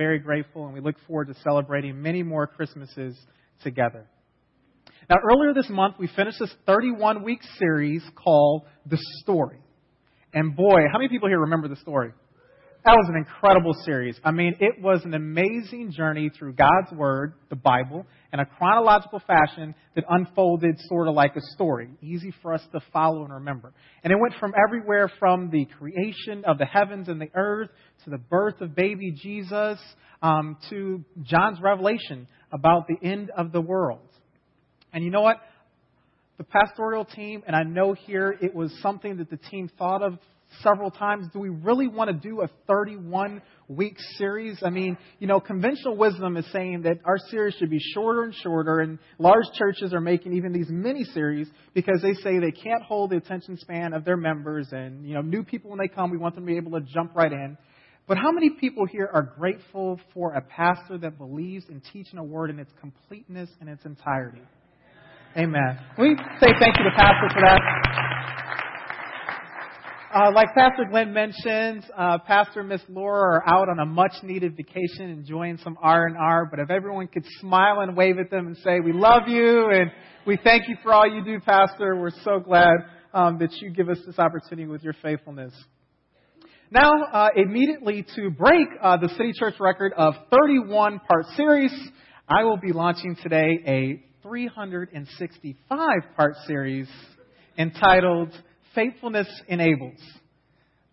very grateful, and we look forward to celebrating many more Christmases together. Now, earlier this month, we finished this 31 week series called The Story. And boy, how many people here remember the story? That was an incredible series. I mean, it was an amazing journey through God's Word, the Bible, in a chronological fashion that unfolded sort of like a story, easy for us to follow and remember. And it went from everywhere from the creation of the heavens and the earth to the birth of baby Jesus um, to John's revelation about the end of the world. And you know what? The pastoral team, and I know here it was something that the team thought of several times. Do we really want to do a 31 week series? I mean, you know, conventional wisdom is saying that our series should be shorter and shorter, and large churches are making even these mini series because they say they can't hold the attention span of their members, and, you know, new people when they come, we want them to be able to jump right in. But how many people here are grateful for a pastor that believes in teaching a word in its completeness and its entirety? Amen. We say thank you to Pastor for that. Uh, like Pastor Glenn mentioned, uh, Pastor Miss Laura are out on a much-needed vacation, enjoying some R and R. But if everyone could smile and wave at them and say, "We love you and we thank you for all you do, Pastor," we're so glad um, that you give us this opportunity with your faithfulness. Now, uh, immediately to break uh, the City Church record of 31 part series, I will be launching today a 365 part series entitled faithfulness enables.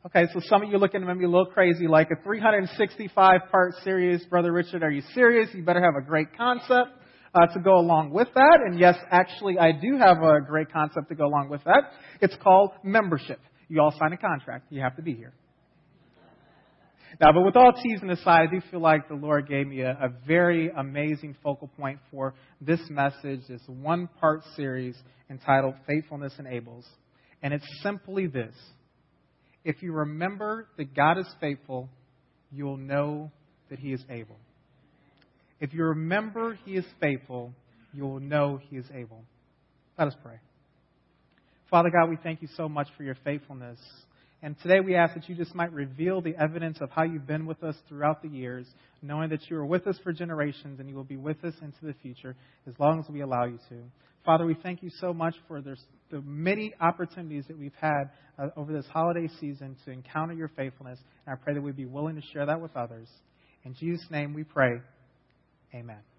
Okay, so some of you are looking at me a little crazy, like a 365 part series. Brother Richard, are you serious? You better have a great concept uh, to go along with that. And yes, actually, I do have a great concept to go along with that. It's called membership. You all sign a contract. You have to be here. Now, but with all teasing aside, I do feel like the Lord gave me a, a very amazing focal point for this message, this one part series entitled Faithfulness Enables. And it's simply this if you remember that God is faithful, you'll know that He is able. If you remember He is faithful, you will know He is able. Let us pray. Father God, we thank you so much for your faithfulness. And today we ask that you just might reveal the evidence of how you've been with us throughout the years, knowing that you are with us for generations and you will be with us into the future as long as we allow you to. Father, we thank you so much for the many opportunities that we've had uh, over this holiday season to encounter your faithfulness. And I pray that we'd be willing to share that with others. In Jesus' name we pray. Amen.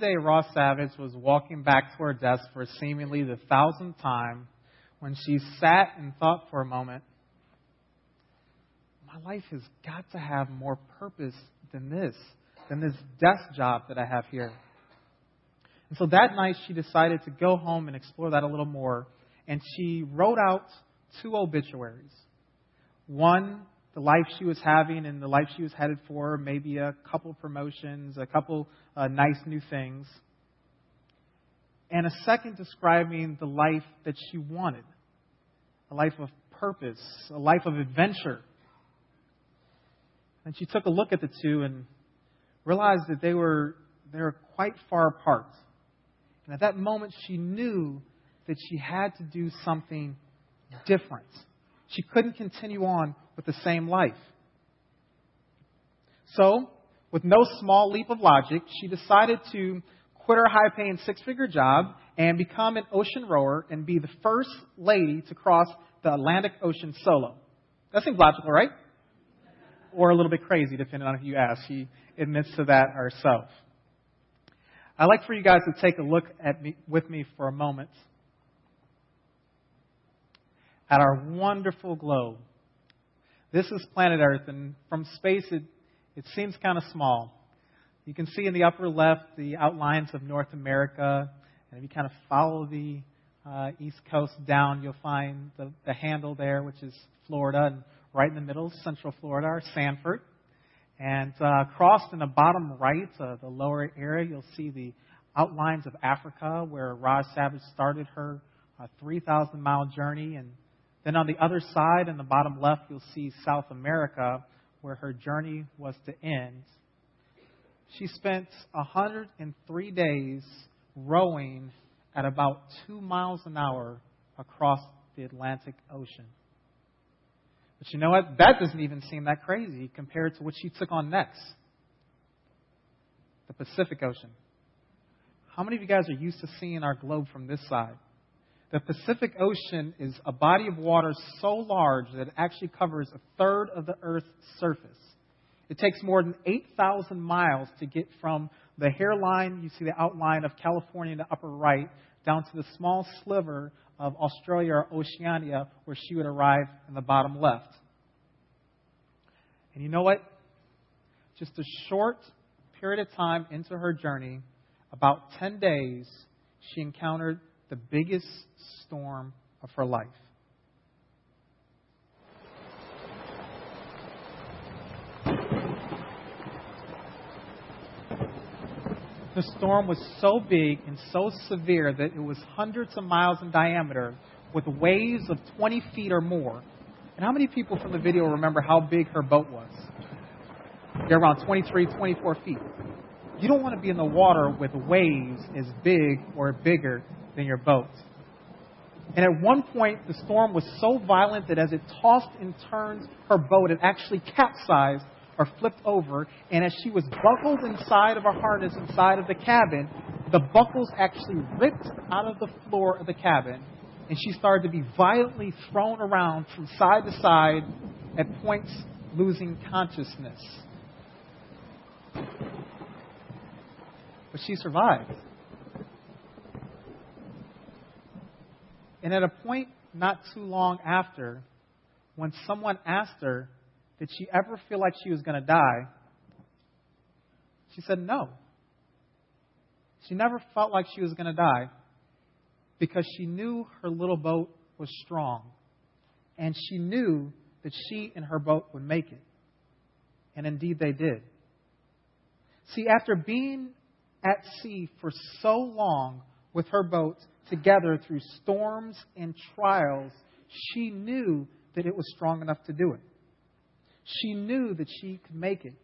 Day, Roz Savage was walking back to her desk for seemingly the thousandth time when she sat and thought for a moment, My life has got to have more purpose than this, than this desk job that I have here. And so that night, she decided to go home and explore that a little more. And she wrote out two obituaries one the life she was having and the life she was headed for, maybe a couple promotions, a couple uh, nice new things. And a second describing the life that she wanted a life of purpose, a life of adventure. And she took a look at the two and realized that they were, they were quite far apart. And at that moment, she knew that she had to do something different. She couldn't continue on with the same life. So, with no small leap of logic, she decided to quit her high paying six figure job and become an ocean rower and be the first lady to cross the Atlantic Ocean solo. That seems logical, right? Or a little bit crazy, depending on who you ask. She admits to that herself. I'd like for you guys to take a look at me, with me for a moment at our wonderful globe. This is planet Earth, and from space it, it seems kind of small. You can see in the upper left the outlines of North America, and if you kind of follow the uh, east coast down, you'll find the, the handle there, which is Florida, and right in the middle, Central Florida, or Sanford. And uh, crossed in the bottom right, uh, the lower area, you'll see the outlines of Africa, where Roz Savage started her uh, 3,000 mile journey. And then on the other side, in the bottom left, you'll see South America, where her journey was to end. She spent 103 days rowing at about two miles an hour across the Atlantic Ocean. But you know what? That doesn't even seem that crazy compared to what she took on next the Pacific Ocean. How many of you guys are used to seeing our globe from this side? The Pacific Ocean is a body of water so large that it actually covers a third of the Earth's surface. It takes more than 8,000 miles to get from the hairline, you see the outline of California in the upper right, down to the small sliver of Australia or Oceania, where she would arrive in the bottom left. And you know what? Just a short period of time into her journey, about 10 days, she encountered the biggest storm of her life. The storm was so big and so severe that it was hundreds of miles in diameter with waves of 20 feet or more. And how many people from the video remember how big her boat was? They're around 23, 24 feet. You don't want to be in the water with waves as big or bigger than your boat. And at one point, the storm was so violent that as it tossed and turned her boat, it actually capsized or flipped over, and as she was buckled inside of a harness inside of the cabin, the buckles actually ripped out of the floor of the cabin, and she started to be violently thrown around from side to side, at points losing consciousness. But she survived. And at a point not too long after, when someone asked her, did she ever feel like she was going to die? She said no. She never felt like she was going to die because she knew her little boat was strong. And she knew that she and her boat would make it. And indeed they did. See, after being at sea for so long with her boat together through storms and trials, she knew that it was strong enough to do it. She knew that she could make it,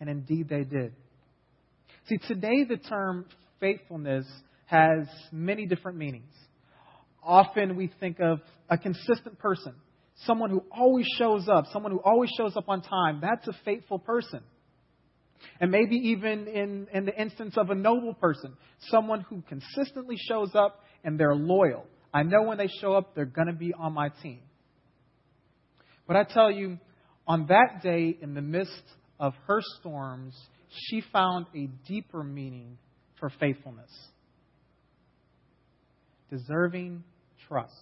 and indeed they did. See, today the term faithfulness has many different meanings. Often we think of a consistent person, someone who always shows up, someone who always shows up on time. That's a faithful person. And maybe even in, in the instance of a noble person, someone who consistently shows up and they're loyal. I know when they show up, they're going to be on my team. But I tell you, on that day, in the midst of her storms, she found a deeper meaning for faithfulness deserving trust.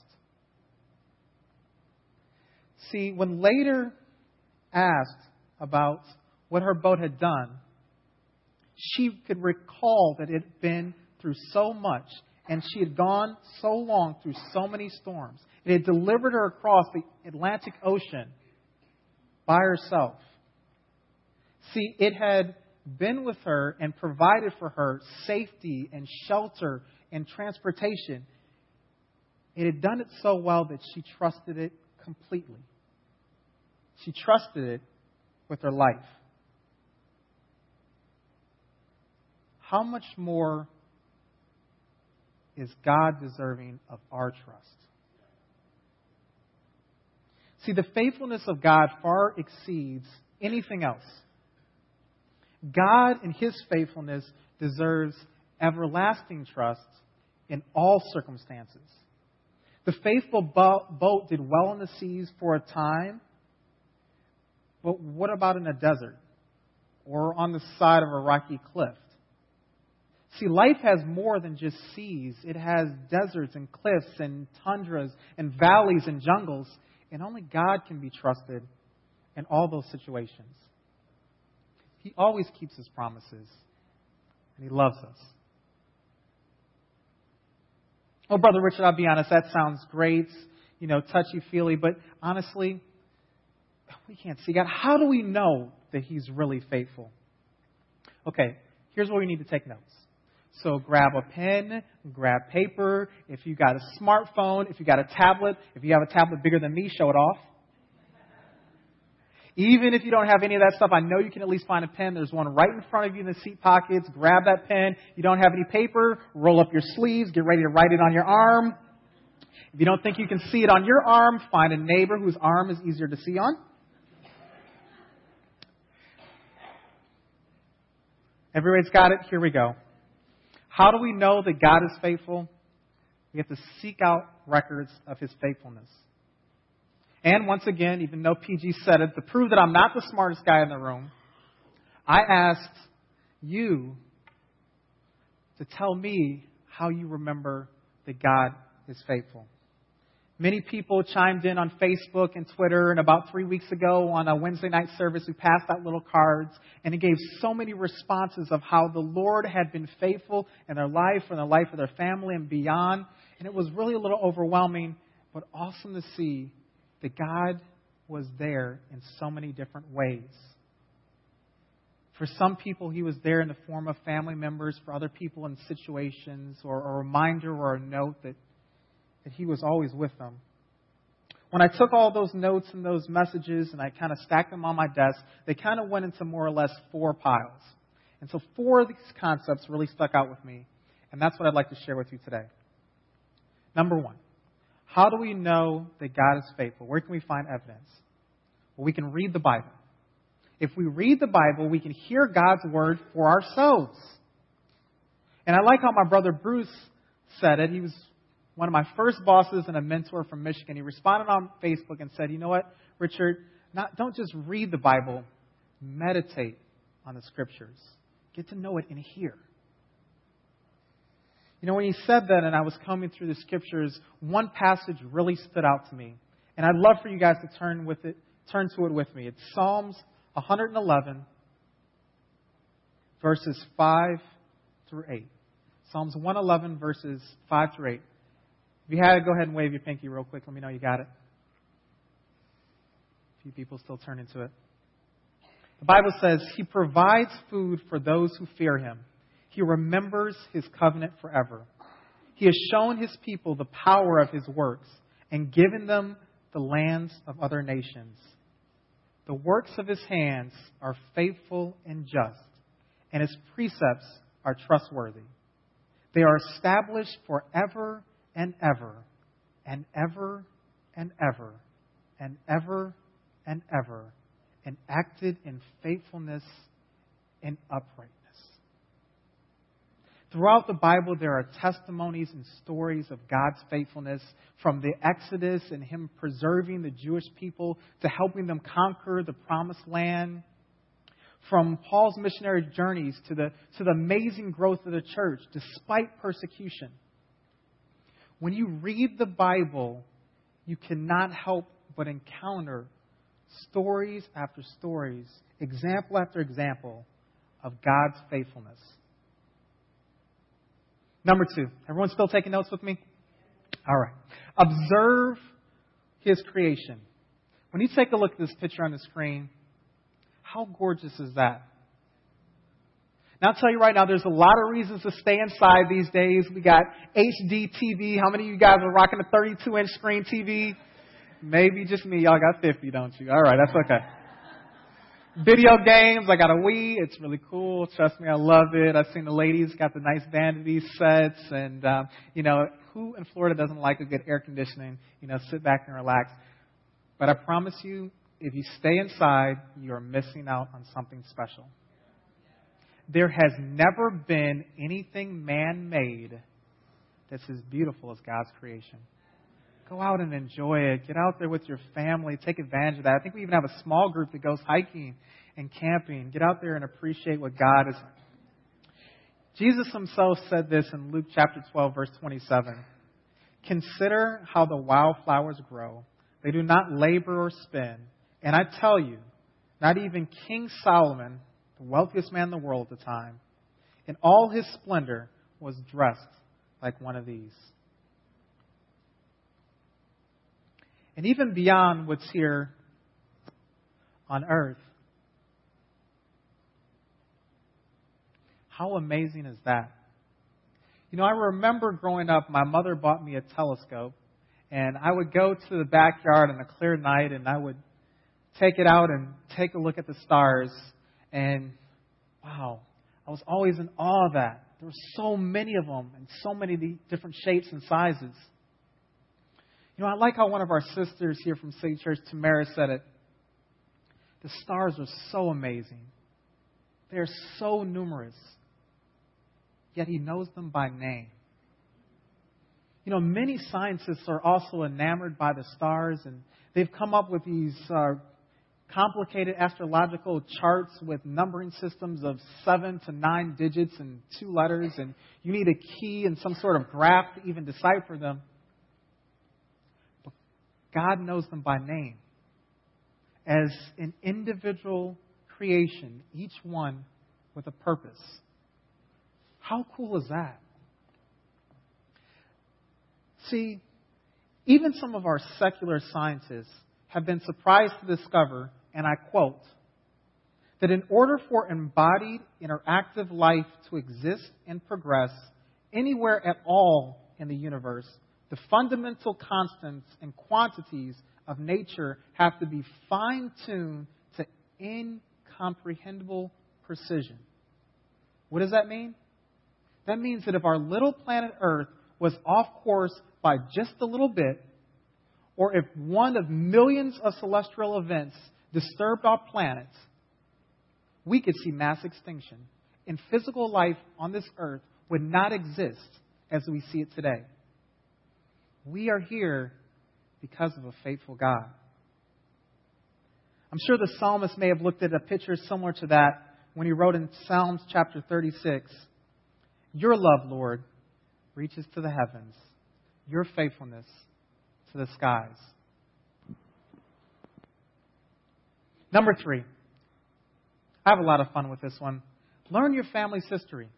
See, when later asked about what her boat had done, she could recall that it had been through so much and she had gone so long through so many storms. It had delivered her across the Atlantic Ocean by herself. See, it had been with her and provided for her safety and shelter and transportation. It had done it so well that she trusted it completely. She trusted it with her life. How much more is God deserving of our trust? See, the faithfulness of God far exceeds anything else. God, in His faithfulness, deserves everlasting trust in all circumstances. The faithful boat did well in the seas for a time, but what about in a desert or on the side of a rocky cliff? See, life has more than just seas. It has deserts and cliffs and tundras and valleys and jungles. And only God can be trusted in all those situations. He always keeps his promises, and he loves us. Oh, Brother Richard, I'll be honest, that sounds great, you know, touchy feely, but honestly, we can't see God. How do we know that He's really faithful? Okay, here's where we need to take notes. So grab a pen, grab paper. If you got a smartphone, if you got a tablet, if you have a tablet bigger than me, show it off. Even if you don't have any of that stuff, I know you can at least find a pen. There's one right in front of you in the seat pockets. Grab that pen. You don't have any paper, roll up your sleeves, get ready to write it on your arm. If you don't think you can see it on your arm, find a neighbor whose arm is easier to see on. Everybody's got it? Here we go. How do we know that God is faithful? We have to seek out records of his faithfulness. And once again, even though PG said it, to prove that I'm not the smartest guy in the room, I asked you to tell me how you remember that God is faithful. Many people chimed in on Facebook and Twitter, and about three weeks ago on a Wednesday night service, we passed out little cards, and it gave so many responses of how the Lord had been faithful in their life and the life of their family and beyond. And it was really a little overwhelming, but awesome to see that God was there in so many different ways. For some people, He was there in the form of family members. For other people, in situations or a reminder or a note that, that He was always with them. When I took all those notes and those messages and I kind of stacked them on my desk, they kind of went into more or less four piles. And so four of these concepts really stuck out with me. And that's what I'd like to share with you today. Number one, how do we know that God is faithful? Where can we find evidence? Well, we can read the Bible. If we read the Bible, we can hear God's word for ourselves. And I like how my brother Bruce said it. He was one of my first bosses and a mentor from Michigan. He responded on Facebook and said, You know what, Richard? Not, don't just read the Bible, meditate on the scriptures. Get to know it in here. You know, when he said that and I was coming through the scriptures, one passage really stood out to me. And I'd love for you guys to turn with it, turn to it with me. It's Psalms 111, verses 5 through 8. Psalms 111, verses 5 through 8. If you had it, go ahead and wave your pinky real quick. Let me know you got it. A few people still turn into it. The Bible says, He provides food for those who fear Him he remembers his covenant forever. He has shown his people the power of his works and given them the lands of other nations. The works of his hands are faithful and just, and his precepts are trustworthy. They are established forever and ever, and ever and ever, and ever and ever, and acted in faithfulness and uprightness. Throughout the Bible, there are testimonies and stories of God's faithfulness from the Exodus and Him preserving the Jewish people to helping them conquer the promised land. From Paul's missionary journeys to the, to the amazing growth of the church despite persecution. When you read the Bible, you cannot help but encounter stories after stories, example after example of God's faithfulness. Number two. Everyone still taking notes with me? All right. Observe his creation. When you take a look at this picture on the screen, how gorgeous is that? Now, I'll tell you right now, there's a lot of reasons to stay inside these days. We got HD TV. How many of you guys are rocking a 32 inch screen TV? Maybe just me. Y'all got 50, don't you? All right, that's okay. Video games. I got a Wii. It's really cool. Trust me, I love it. I've seen the ladies got the nice vanity sets, and um, you know who in Florida doesn't like a good air conditioning? You know, sit back and relax. But I promise you, if you stay inside, you are missing out on something special. There has never been anything man made that's as beautiful as God's creation. Go out and enjoy it. Get out there with your family. Take advantage of that. I think we even have a small group that goes hiking and camping. Get out there and appreciate what God is. Jesus himself said this in Luke chapter 12, verse 27. Consider how the wildflowers grow. They do not labor or spin. And I tell you, not even King Solomon, the wealthiest man in the world at the time, in all his splendor, was dressed like one of these. And even beyond what's here on earth, how amazing is that? You know, I remember growing up, my mother bought me a telescope, and I would go to the backyard on a clear night, and I would take it out and take a look at the stars. And wow, I was always in awe of that. There were so many of them and so many different shapes and sizes. You know, I like how one of our sisters here from City Church, Tamara, said it. The stars are so amazing. They're so numerous. Yet he knows them by name. You know, many scientists are also enamored by the stars, and they've come up with these uh, complicated astrological charts with numbering systems of seven to nine digits and two letters, and you need a key and some sort of graph to even decipher them. But God knows them by name as an individual creation, each one with a purpose. How cool is that? See, even some of our secular scientists have been surprised to discover and I quote, that in order for embodied interactive life to exist and progress anywhere at all in the universe, the fundamental constants and quantities of nature have to be fine tuned to incomprehensible precision. What does that mean? That means that if our little planet Earth was off course by just a little bit, or if one of millions of celestial events disturbed our planet, we could see mass extinction. And physical life on this earth would not exist as we see it today. We are here because of a faithful God. I'm sure the psalmist may have looked at a picture similar to that when he wrote in Psalms chapter 36 Your love, Lord, reaches to the heavens, your faithfulness to the skies. Number three, I have a lot of fun with this one. Learn your family's history.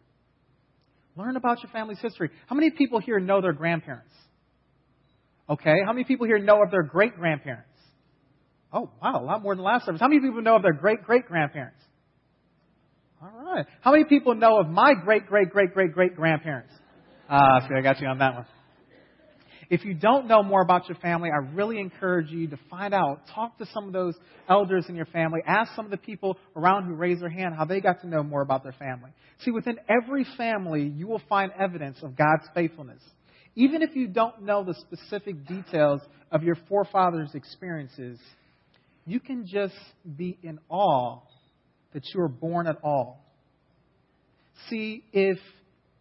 Learn about your family's history. How many people here know their grandparents? Okay. How many people here know of their great grandparents? Oh, wow, a lot more than last service. How many people know of their great great grandparents? All right. How many people know of my great great great great great grandparents? Ah, uh, see, I got you on that one. If you don't know more about your family, I really encourage you to find out. Talk to some of those elders in your family. Ask some of the people around who raised their hand how they got to know more about their family. See, within every family, you will find evidence of God's faithfulness. Even if you don't know the specific details of your forefathers' experiences, you can just be in awe that you were born at all. See, if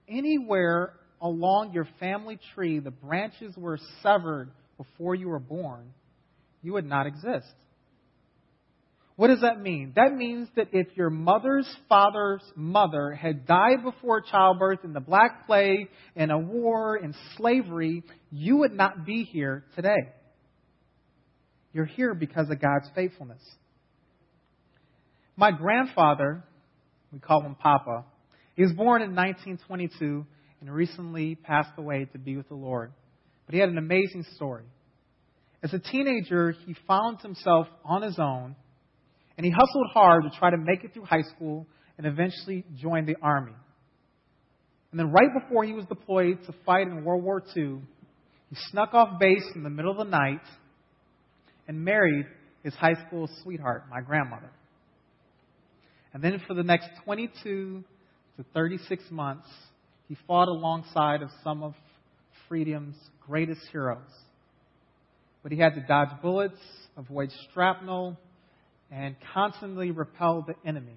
anywhere along your family tree the branches were severed before you were born, you would not exist. What does that mean? That means that if your mother's father's mother had died before childbirth in the Black Plague, in a war, in slavery, you would not be here today. You're here because of God's faithfulness. My grandfather, we call him Papa, he was born in 1922 and recently passed away to be with the Lord. But he had an amazing story. As a teenager, he found himself on his own, and he hustled hard to try to make it through high school and eventually joined the Army. And then, right before he was deployed to fight in World War II, he snuck off base in the middle of the night and married his high school sweetheart, my grandmother. And then, for the next 22 to 36 months, he fought alongside of some of freedom's greatest heroes. But he had to dodge bullets, avoid shrapnel, and constantly repel the enemy.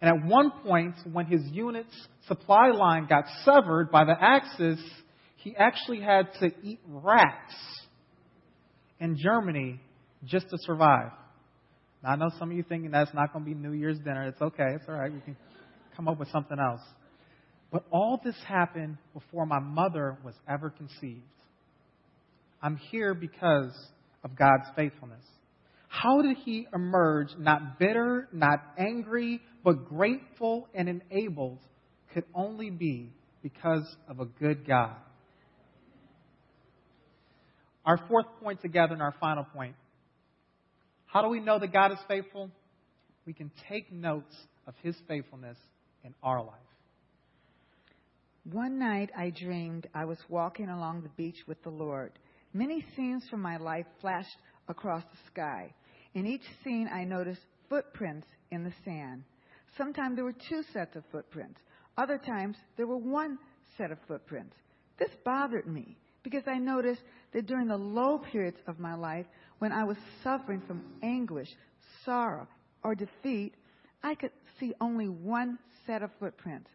And at one point, when his unit's supply line got severed by the Axis, he actually had to eat rats in Germany just to survive. Now, I know some of you thinking that's not going to be New Year's dinner. It's okay. It's all right. We can come up with something else. But all this happened before my mother was ever conceived. I'm here because of God's faithfulness. How did he emerge not bitter, not angry, but grateful and enabled could only be because of a good God. Our fourth point together and our final point. How do we know that God is faithful? We can take notes of his faithfulness in our life. One night I dreamed I was walking along the beach with the Lord. Many scenes from my life flashed across the sky. In each scene, I noticed footprints in the sand. Sometimes there were two sets of footprints. Other times there were one set of footprints. This bothered me because I noticed that during the low periods of my life, when I was suffering from anguish, sorrow, or defeat, I could see only one set of footprints.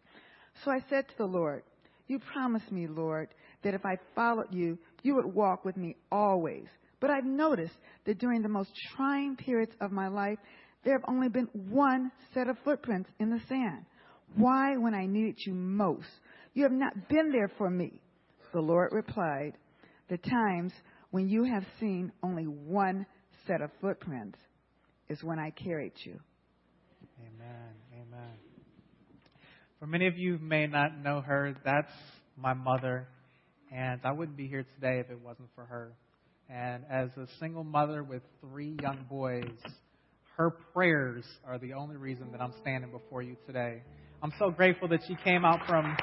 So I said to the Lord, You promised me, Lord, that if I followed you, you would walk with me always. But I've noticed that during the most trying periods of my life, there have only been one set of footprints in the sand. Why, when I needed you most, you have not been there for me? The Lord replied, The times when you have seen only one set of footprints is when I carried you. Amen. Amen. For many of you who may not know her, that's my mother. And I wouldn't be here today if it wasn't for her. And as a single mother with three young boys, her prayers are the only reason that I'm standing before you today. I'm so grateful that she came out from.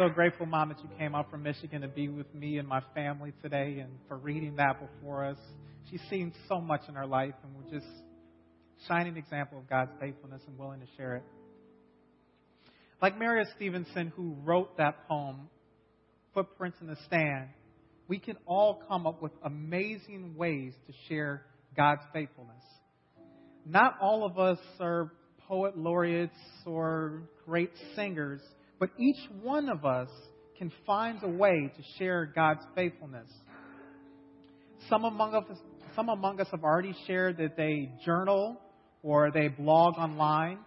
so grateful, Mom, that you came out from Michigan to be with me and my family today and for reading that before us. She's seen so much in her life, and we're just shining example of God's faithfulness and willing to share it. Like Mary Stevenson, who wrote that poem, footprints in the stand, we can all come up with amazing ways to share God's faithfulness. Not all of us are poet laureates or great singers, but each one of us can find a way to share God's faithfulness. Some among us, some among us have already shared that they journal or they blog online.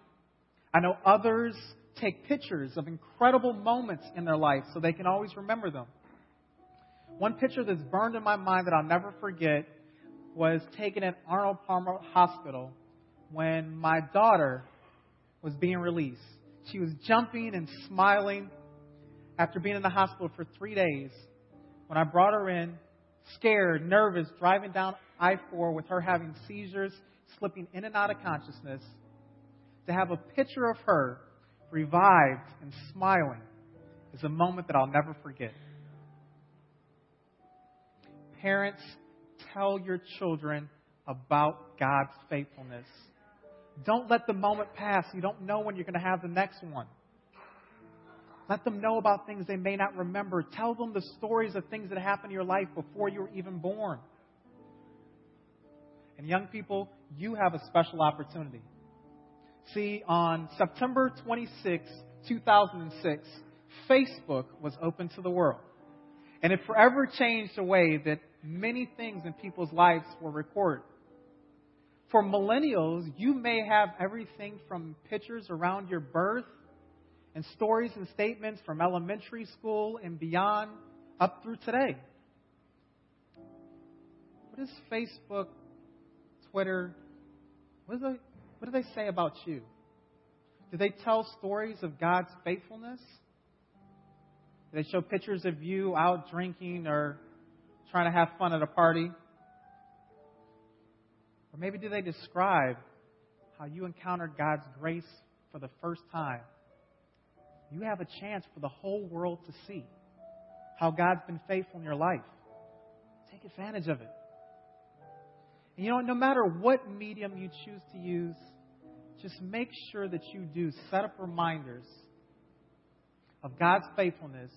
I know others take pictures of incredible moments in their life so they can always remember them. One picture that's burned in my mind that I'll never forget was taken at Arnold Palmer Hospital when my daughter was being released. She was jumping and smiling after being in the hospital for three days. When I brought her in, scared, nervous, driving down I 4 with her having seizures, slipping in and out of consciousness, to have a picture of her revived and smiling is a moment that I'll never forget. Parents, tell your children about God's faithfulness. Don't let the moment pass. You don't know when you're going to have the next one. Let them know about things they may not remember. Tell them the stories of things that happened in your life before you were even born. And young people, you have a special opportunity. See, on September 26, 2006, Facebook was open to the world. And it forever changed the way that many things in people's lives were recorded. For millennials, you may have everything from pictures around your birth and stories and statements from elementary school and beyond up through today. What is Facebook, Twitter, what is it? What do they say about you? Do they tell stories of God's faithfulness? Do they show pictures of you out drinking or trying to have fun at a party? Or maybe do they describe how you encountered God's grace for the first time? You have a chance for the whole world to see how God's been faithful in your life. Take advantage of it. And you know, no matter what medium you choose to use, just make sure that you do set up reminders of God's faithfulness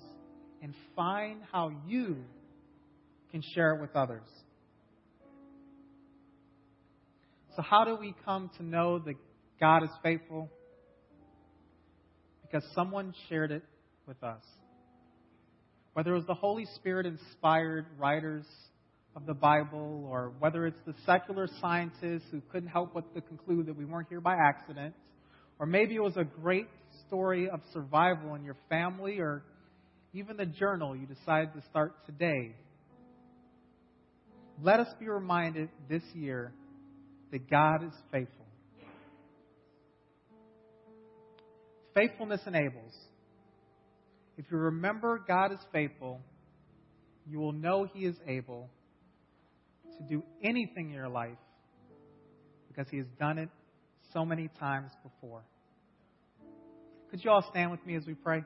and find how you can share it with others. So, how do we come to know that God is faithful? Because someone shared it with us. Whether it was the Holy Spirit inspired writers of the Bible, or whether it's the secular scientists who couldn't help but to conclude that we weren't here by accident, or maybe it was a great story of survival in your family, or even the journal you decided to start today. Let us be reminded this year that God is faithful. Faithfulness enables. If you remember God is faithful, you will know He is able to do anything in your life because He has done it so many times before. Could you all stand with me as we pray?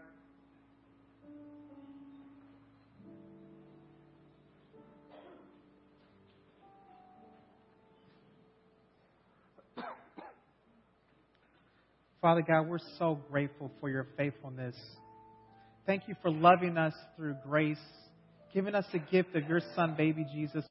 Father God, we're so grateful for your faithfulness. Thank you for loving us through grace, giving us the gift of your Son, baby Jesus.